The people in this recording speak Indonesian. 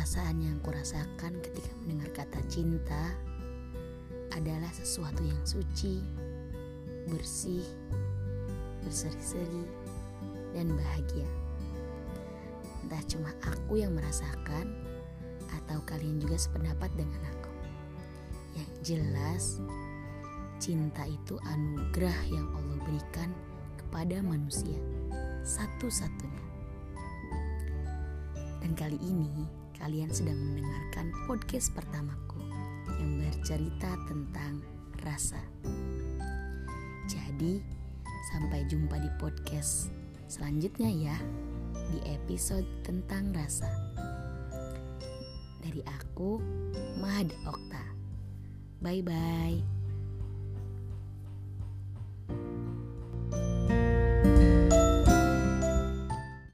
Perasaan yang kurasakan ketika mendengar kata cinta adalah sesuatu yang suci, bersih, berseri-seri, dan bahagia. Entah cuma aku yang merasakan atau kalian juga sependapat dengan aku. Yang jelas, cinta itu anugerah yang Allah berikan kepada manusia satu-satunya. Dan kali ini kalian sedang mendengarkan podcast pertamaku yang bercerita tentang rasa. Jadi, sampai jumpa di podcast selanjutnya ya di episode tentang rasa. Dari aku, Mahad Okta. Bye bye.